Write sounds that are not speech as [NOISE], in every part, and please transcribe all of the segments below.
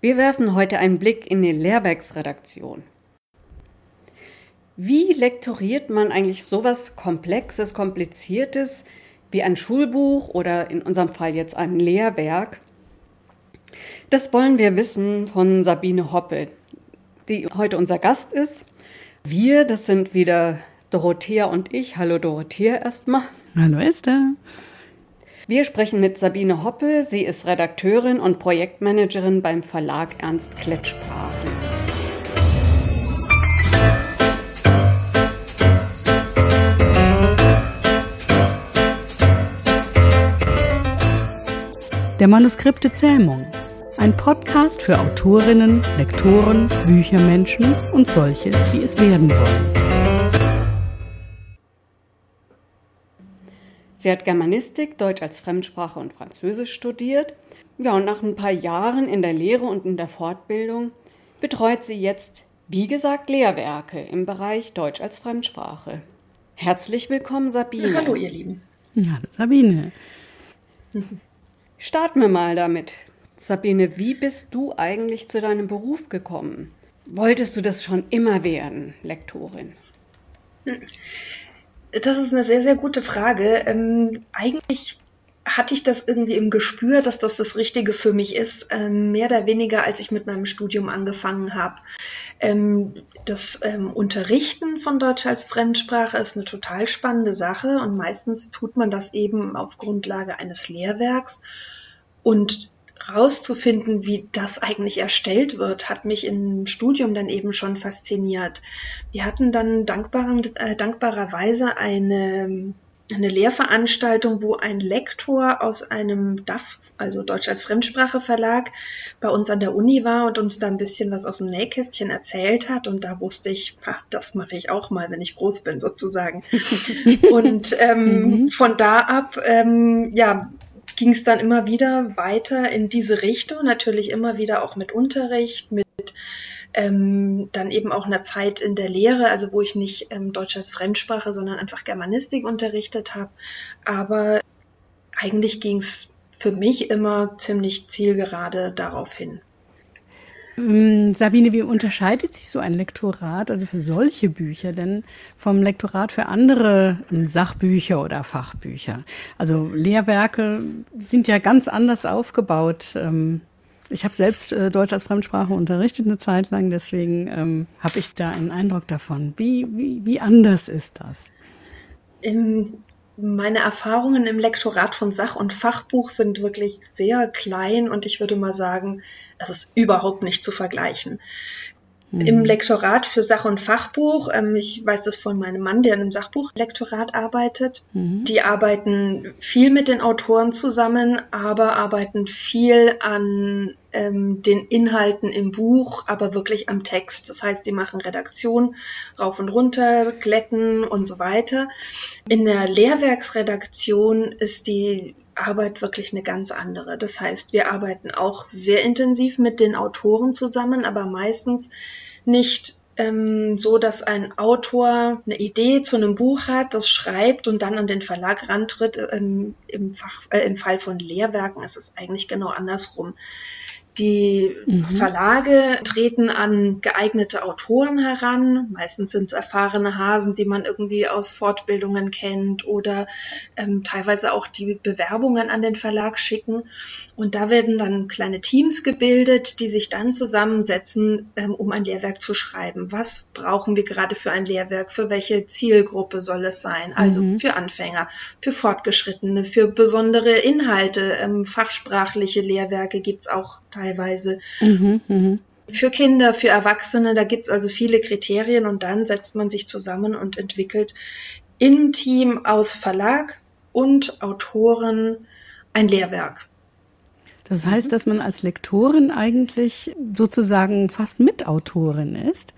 Wir werfen heute einen Blick in die Lehrwerksredaktion. Wie lektoriert man eigentlich sowas Komplexes, Kompliziertes wie ein Schulbuch oder in unserem Fall jetzt ein Lehrwerk? Das wollen wir wissen von Sabine Hoppe, die heute unser Gast ist. Wir, das sind wieder Dorothea und ich. Hallo Dorothea erstmal. Hallo Esther. Wir sprechen mit Sabine Hoppe. Sie ist Redakteurin und Projektmanagerin beim Verlag Ernst Klett Sprachen. Der Manuskripte Zähmung. Ein Podcast für Autorinnen, Lektoren, Büchermenschen und solche, die es werden wollen. Sie hat Germanistik, Deutsch als Fremdsprache und Französisch studiert. Ja, und nach ein paar Jahren in der Lehre und in der Fortbildung betreut sie jetzt, wie gesagt, Lehrwerke im Bereich Deutsch als Fremdsprache. Herzlich willkommen, Sabine. Hallo, ihr Lieben. Ja, Sabine. [LAUGHS] Starten wir mal damit. Sabine, wie bist du eigentlich zu deinem Beruf gekommen? Wolltest du das schon immer werden, Lektorin? Das ist eine sehr, sehr gute Frage. Ähm, eigentlich hatte ich das irgendwie im Gespür, dass das das Richtige für mich ist, ähm, mehr oder weniger, als ich mit meinem Studium angefangen habe. Ähm, das ähm, Unterrichten von Deutsch als Fremdsprache ist eine total spannende Sache und meistens tut man das eben auf Grundlage eines Lehrwerks. Und rauszufinden, wie das eigentlich erstellt wird, hat mich im Studium dann eben schon fasziniert. Wir hatten dann dankbaren, äh, dankbarerweise eine eine Lehrveranstaltung, wo ein Lektor aus einem DAF, also Deutsch als Fremdsprache Verlag, bei uns an der Uni war und uns da ein bisschen was aus dem Nähkästchen erzählt hat. Und da wusste ich, ach, das mache ich auch mal, wenn ich groß bin, sozusagen. [LAUGHS] und ähm, mhm. von da ab, ähm, ja, ging es dann immer wieder weiter in diese Richtung, natürlich immer wieder auch mit Unterricht, mit ähm, dann eben auch einer Zeit in der Lehre, also wo ich nicht ähm, Deutsch als Fremdsprache, sondern einfach Germanistik unterrichtet habe. Aber eigentlich ging es für mich immer ziemlich zielgerade darauf hin. Ähm, Sabine, wie unterscheidet sich so ein Lektorat, also für solche Bücher, denn vom Lektorat für andere ähm, Sachbücher oder Fachbücher? Also Lehrwerke sind ja ganz anders aufgebaut. Ähm, ich habe selbst äh, Deutsch als Fremdsprache unterrichtet eine Zeit lang, deswegen habe ich da einen Eindruck davon. Wie, wie, wie anders ist das? Meine Erfahrungen im Lektorat von Sach- und Fachbuch sind wirklich sehr klein und ich würde mal sagen, es ist überhaupt nicht zu vergleichen. Mhm. Im Lektorat für Sach- und Fachbuch, ähm, ich weiß das von meinem Mann, der in einem Sachbuchlektorat arbeitet, mhm. die arbeiten viel mit den Autoren zusammen, aber arbeiten viel an ähm, den Inhalten im Buch, aber wirklich am Text. Das heißt, die machen Redaktion rauf und runter, glätten und so weiter. In der Lehrwerksredaktion ist die Arbeit wirklich eine ganz andere. Das heißt, wir arbeiten auch sehr intensiv mit den Autoren zusammen, aber meistens nicht ähm, so, dass ein Autor eine Idee zu einem Buch hat, das schreibt und dann an den Verlag rantritt. Ähm, im, Fach, äh, Im Fall von Lehrwerken ist es eigentlich genau andersrum. Die mhm. Verlage treten an geeignete Autoren heran. Meistens sind es erfahrene Hasen, die man irgendwie aus Fortbildungen kennt oder ähm, teilweise auch die Bewerbungen an den Verlag schicken. Und da werden dann kleine Teams gebildet, die sich dann zusammensetzen, ähm, um ein Lehrwerk zu schreiben. Was brauchen wir gerade für ein Lehrwerk? Für welche Zielgruppe soll es sein? Also mhm. für Anfänger, für Fortgeschrittene, für besondere Inhalte, ähm, fachsprachliche Lehrwerke gibt es auch teilweise teilweise. Mhm, mh. Für Kinder, für Erwachsene, da gibt es also viele Kriterien und dann setzt man sich zusammen und entwickelt im Team aus Verlag und Autoren ein Lehrwerk. Das heißt, dass man als Lektorin eigentlich sozusagen fast Mitautorin ist?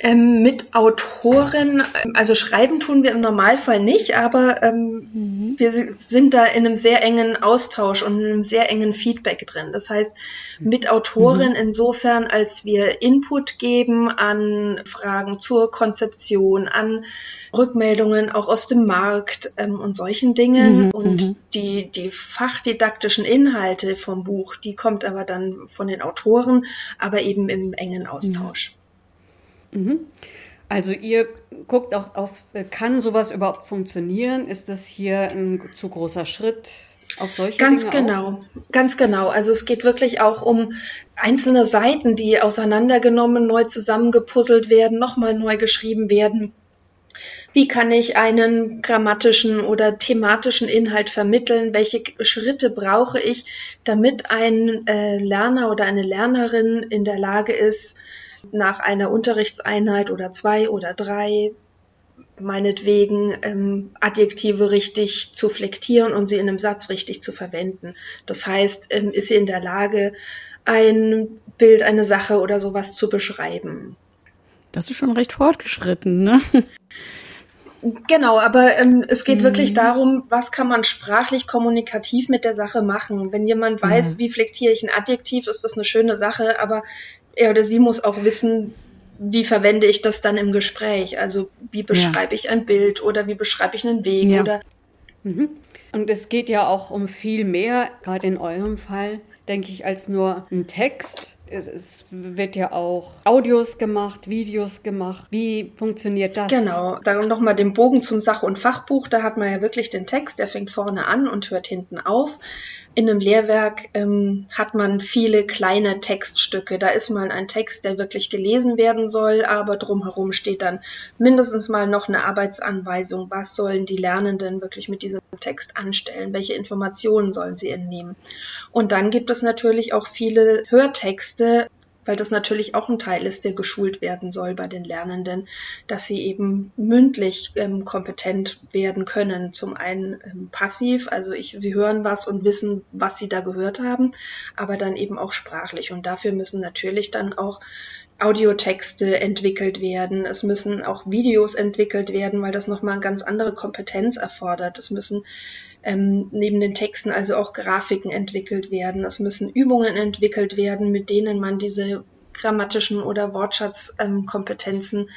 Ähm, mit Autoren, also schreiben tun wir im Normalfall nicht, aber ähm, mhm. wir sind da in einem sehr engen Austausch und in einem sehr engen Feedback drin. Das heißt, mit Autoren mhm. insofern, als wir Input geben an Fragen zur Konzeption, an Rückmeldungen auch aus dem Markt ähm, und solchen Dingen. Mhm. Und mhm. die, die fachdidaktischen Inhalte vom Buch, die kommt aber dann von den Autoren, aber eben im engen Austausch. Mhm. Also ihr guckt auch auf, äh, kann sowas überhaupt funktionieren? Ist das hier ein zu großer Schritt? Auf solche ganz Dinge genau, auch? ganz genau. Also es geht wirklich auch um einzelne Seiten, die auseinandergenommen, neu zusammengepuzzelt werden, nochmal neu geschrieben werden. Wie kann ich einen grammatischen oder thematischen Inhalt vermitteln? Welche Schritte brauche ich, damit ein äh, Lerner oder eine Lernerin in der Lage ist, nach einer Unterrichtseinheit oder zwei oder drei meinetwegen ähm, Adjektive richtig zu flektieren und sie in einem Satz richtig zu verwenden. Das heißt, ähm, ist sie in der Lage, ein Bild, eine Sache oder sowas zu beschreiben. Das ist schon recht fortgeschritten, ne? Genau, aber ähm, es geht mhm. wirklich darum, was kann man sprachlich kommunikativ mit der Sache machen. Wenn jemand weiß, mhm. wie flektiere ich ein Adjektiv, ist das eine schöne Sache, aber er oder sie muss auch wissen, wie verwende ich das dann im Gespräch? Also wie beschreibe ja. ich ein Bild oder wie beschreibe ich einen Weg ja. oder mhm. und es geht ja auch um viel mehr, gerade in eurem Fall, denke ich, als nur ein Text. Es, es, wird ja auch Audios gemacht, Videos gemacht. Wie funktioniert das? Genau, dann nochmal den Bogen zum Sach- und Fachbuch. Da hat man ja wirklich den Text, der fängt vorne an und hört hinten auf. In einem Lehrwerk ähm, hat man viele kleine Textstücke. Da ist mal ein Text, der wirklich gelesen werden soll, aber drumherum steht dann mindestens mal noch eine Arbeitsanweisung. Was sollen die Lernenden wirklich mit diesem Text anstellen? Welche Informationen sollen sie entnehmen? Und dann gibt es natürlich auch viele Hörtexte, weil das natürlich auch ein Teil ist, der geschult werden soll bei den Lernenden, dass sie eben mündlich ähm, kompetent werden können. Zum einen ähm, passiv, also ich, sie hören was und wissen, was sie da gehört haben, aber dann eben auch sprachlich. Und dafür müssen natürlich dann auch Audiotexte entwickelt werden, es müssen auch Videos entwickelt werden, weil das nochmal eine ganz andere Kompetenz erfordert. Es müssen ähm, neben den Texten also auch Grafiken entwickelt werden. Es müssen Übungen entwickelt werden, mit denen man diese grammatischen oder Wortschatzkompetenzen ähm,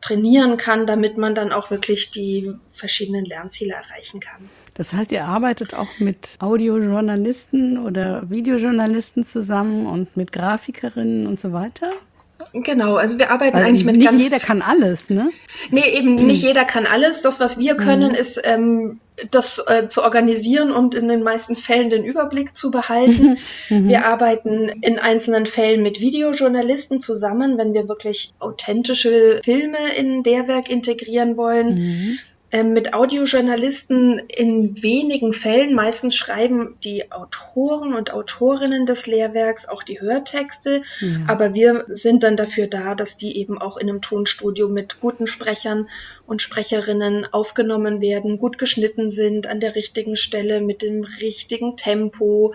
trainieren kann, damit man dann auch wirklich die verschiedenen Lernziele erreichen kann. Das heißt, ihr arbeitet auch mit Audiojournalisten oder Videojournalisten zusammen und mit Grafikerinnen und so weiter? Genau, also wir arbeiten Weil eigentlich mit nicht ganz... Nicht jeder kann alles, ne? Nee, eben mhm. nicht jeder kann alles. Das, was wir können, mhm. ist ähm, das äh, zu organisieren und in den meisten Fällen den Überblick zu behalten. [LAUGHS] Mhm. Wir arbeiten in einzelnen Fällen mit Videojournalisten zusammen, wenn wir wirklich authentische Filme in Lehrwerk integrieren wollen. Ähm, mit Audiojournalisten in wenigen Fällen. Meistens schreiben die Autoren und Autorinnen des Lehrwerks auch die Hörtexte, ja. aber wir sind dann dafür da, dass die eben auch in einem Tonstudio mit guten Sprechern und Sprecherinnen aufgenommen werden, gut geschnitten sind, an der richtigen Stelle, mit dem richtigen Tempo,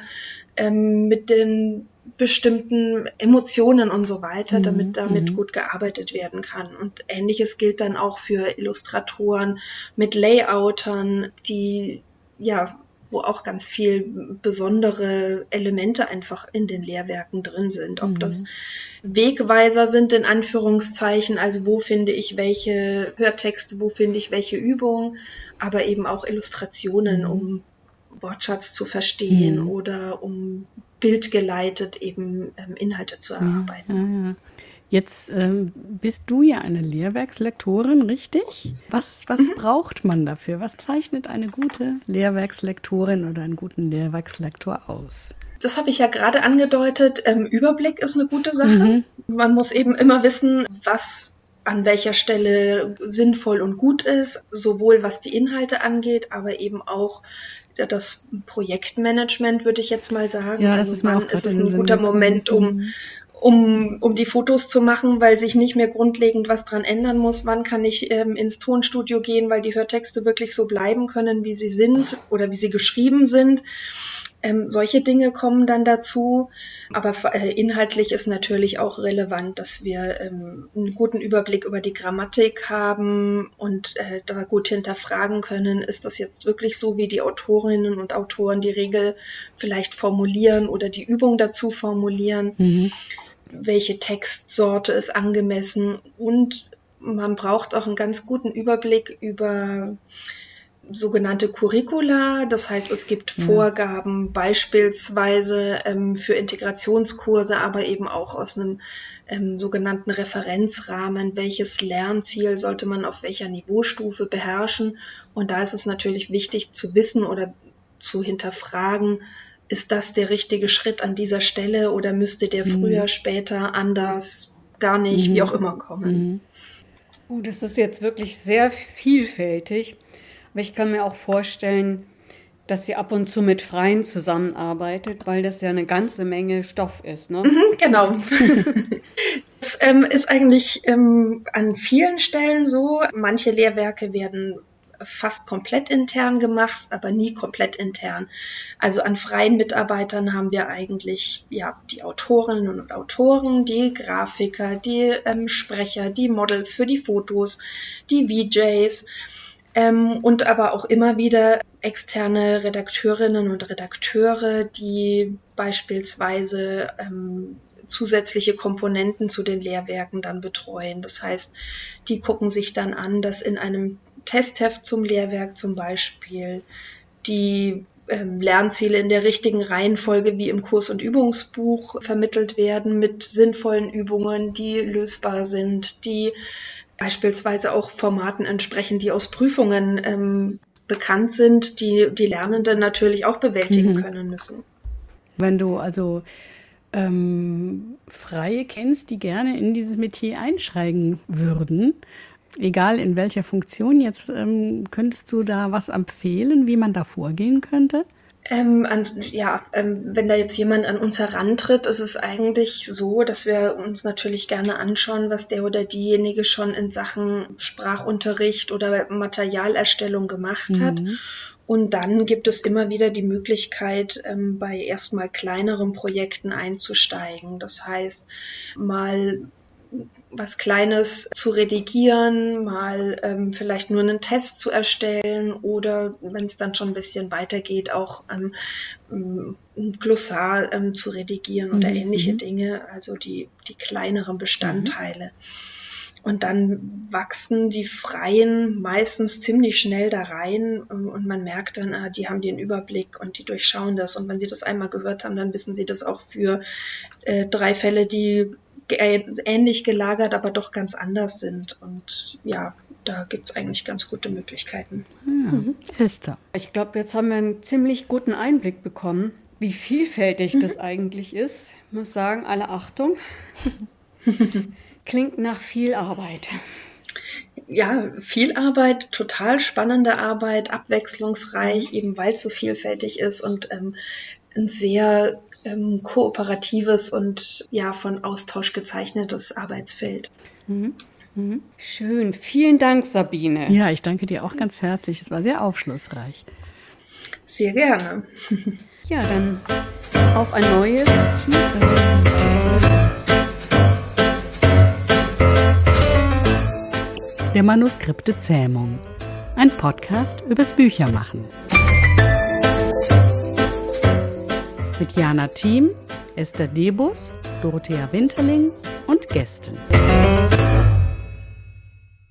ähm, mit den bestimmten Emotionen und so weiter, mhm, damit damit mhm. gut gearbeitet werden kann. Und ähnliches gilt dann auch für Illustratoren mit Layoutern, die ja wo auch ganz viel besondere Elemente einfach in den Lehrwerken drin sind. Ob mhm. das Wegweiser sind in Anführungszeichen, also wo finde ich welche Hörtexte, wo finde ich welche Übungen, aber eben auch Illustrationen, mhm. um Wortschatz zu verstehen mhm. oder um bildgeleitet eben ähm, Inhalte zu erarbeiten. Ja, ja. Jetzt ähm, bist du ja eine Lehrwerkslektorin, richtig? Was, was mhm. braucht man dafür? Was zeichnet eine gute Lehrwerkslektorin oder einen guten Lehrwerkslektor aus? Das habe ich ja gerade angedeutet. Ähm, Überblick ist eine gute Sache. Mhm. Man muss eben immer wissen, was an welcher Stelle sinnvoll und gut ist, sowohl was die Inhalte angeht, aber eben auch das Projektmanagement, würde ich jetzt mal sagen. Ja, das also ist mir auch ist es ein guter Moment, um, mhm. um, um die Fotos zu machen, weil sich nicht mehr grundlegend was dran ändern muss. Wann kann ich ähm, ins Tonstudio gehen, weil die Hörtexte wirklich so bleiben können, wie sie sind oder wie sie geschrieben sind. Ähm, solche Dinge kommen dann dazu. Aber äh, inhaltlich ist natürlich auch relevant, dass wir ähm, einen guten Überblick über die Grammatik haben und äh, da gut hinterfragen können, ist das jetzt wirklich so, wie die Autorinnen und Autoren die Regel vielleicht formulieren oder die Übung dazu formulieren. Mhm. Welche Textsorte ist angemessen und man braucht auch einen ganz guten Überblick über sogenannte Curricula. Das heißt, es gibt ja. Vorgaben beispielsweise ähm, für Integrationskurse, aber eben auch aus einem ähm, sogenannten Referenzrahmen. Welches Lernziel sollte man auf welcher Niveaustufe beherrschen? Und da ist es natürlich wichtig zu wissen oder zu hinterfragen, ist das der richtige Schritt an dieser Stelle oder müsste der mhm. früher, später, anders, gar nicht, mhm. wie auch immer kommen? Mhm. Oh, das ist jetzt wirklich sehr vielfältig. Aber ich kann mir auch vorstellen, dass sie ab und zu mit Freien zusammenarbeitet, weil das ja eine ganze Menge Stoff ist. Ne? Mhm, genau. [LAUGHS] das ähm, ist eigentlich ähm, an vielen Stellen so. Manche Lehrwerke werden fast komplett intern gemacht, aber nie komplett intern. Also an freien Mitarbeitern haben wir eigentlich ja die Autorinnen und Autoren, die Grafiker, die ähm, Sprecher, die Models für die Fotos, die VJs ähm, und aber auch immer wieder externe Redakteurinnen und Redakteure, die beispielsweise ähm, zusätzliche Komponenten zu den Lehrwerken dann betreuen. Das heißt, die gucken sich dann an, dass in einem Testheft zum Lehrwerk zum Beispiel die ähm, Lernziele in der richtigen Reihenfolge wie im Kurs- und Übungsbuch vermittelt werden mit sinnvollen Übungen, die lösbar sind, die beispielsweise auch Formaten entsprechen, die aus Prüfungen ähm, bekannt sind, die die Lernenden natürlich auch bewältigen mhm. können müssen. Wenn du also ähm, Freie kennst, die gerne in dieses Metier einschreiben würden, egal in welcher Funktion, jetzt ähm, könntest du da was empfehlen, wie man da vorgehen könnte? Ähm, an, ja, ähm, wenn da jetzt jemand an uns herantritt, ist es eigentlich so, dass wir uns natürlich gerne anschauen, was der oder diejenige schon in Sachen Sprachunterricht oder Materialerstellung gemacht mhm. hat. Und dann gibt es immer wieder die Möglichkeit, ähm, bei erstmal kleineren Projekten einzusteigen. Das heißt, mal was Kleines zu redigieren, mal ähm, vielleicht nur einen Test zu erstellen oder wenn es dann schon ein bisschen weitergeht, auch ähm, ein Glossar ähm, zu redigieren oder mhm. ähnliche mhm. Dinge, also die, die kleineren Bestandteile. Mhm. Und dann wachsen die Freien meistens ziemlich schnell da rein ähm, und man merkt dann, ah, die haben den Überblick und die durchschauen das. Und wenn sie das einmal gehört haben, dann wissen sie das auch für äh, drei Fälle, die ähnlich gelagert, aber doch ganz anders sind. Und ja, da gibt es eigentlich ganz gute Möglichkeiten. Ja, mhm. Esther. Ich glaube, jetzt haben wir einen ziemlich guten Einblick bekommen, wie vielfältig mhm. das eigentlich ist. Ich muss sagen, alle Achtung. [LAUGHS] Klingt nach viel Arbeit. Ja, viel Arbeit, total spannende Arbeit, abwechslungsreich, mhm. eben weil es so vielfältig ist und ähm, ein sehr ähm, kooperatives und ja von Austausch gezeichnetes Arbeitsfeld. Mhm. Mhm. Schön, vielen Dank, Sabine. Ja, ich danke dir auch ganz herzlich. Es war sehr aufschlussreich. Sehr gerne. [LAUGHS] Ja, dann auf ein neues. Der Manuskripte Zähmung. Ein Podcast übers Büchermachen. Mit Jana Thiem, Esther Debus, Dorothea Winterling und Gästen.